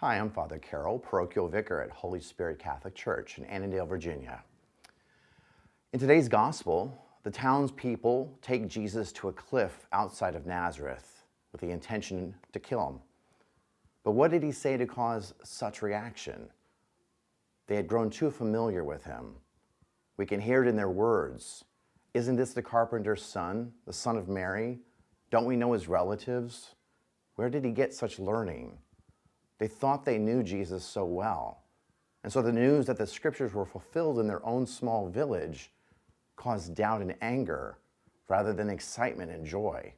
Hi, I'm Father Carroll, parochial vicar at Holy Spirit Catholic Church in Annandale, Virginia. In today's gospel, the townspeople take Jesus to a cliff outside of Nazareth with the intention to kill him. But what did he say to cause such reaction? They had grown too familiar with him. We can hear it in their words. Isn't this the carpenter's son, the son of Mary? Don't we know his relatives? Where did he get such learning? They thought they knew Jesus so well. And so the news that the scriptures were fulfilled in their own small village caused doubt and anger rather than excitement and joy.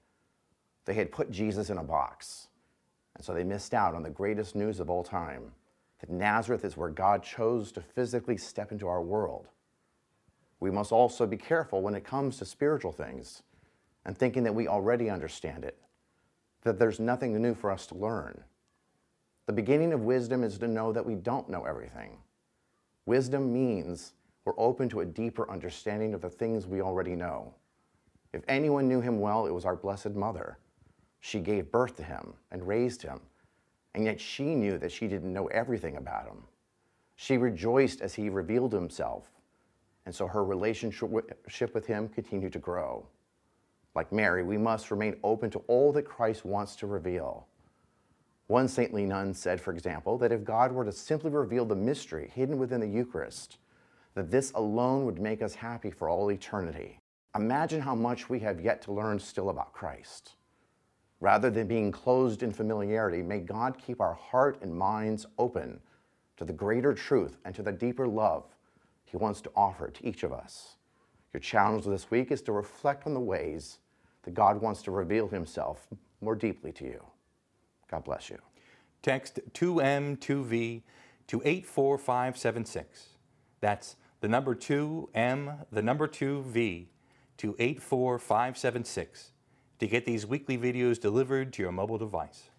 They had put Jesus in a box. And so they missed out on the greatest news of all time that Nazareth is where God chose to physically step into our world. We must also be careful when it comes to spiritual things and thinking that we already understand it, that there's nothing new for us to learn. The beginning of wisdom is to know that we don't know everything. Wisdom means we're open to a deeper understanding of the things we already know. If anyone knew him well, it was our Blessed Mother. She gave birth to him and raised him, and yet she knew that she didn't know everything about him. She rejoiced as he revealed himself, and so her relationship with him continued to grow. Like Mary, we must remain open to all that Christ wants to reveal. One saintly nun said, for example, that if God were to simply reveal the mystery hidden within the Eucharist, that this alone would make us happy for all eternity. Imagine how much we have yet to learn still about Christ. Rather than being closed in familiarity, may God keep our heart and minds open to the greater truth and to the deeper love He wants to offer to each of us. Your challenge this week is to reflect on the ways that God wants to reveal Himself more deeply to you. God bless you. Text 2M2V to 84576. That's the number 2M, the number 2V to 84576 to get these weekly videos delivered to your mobile device.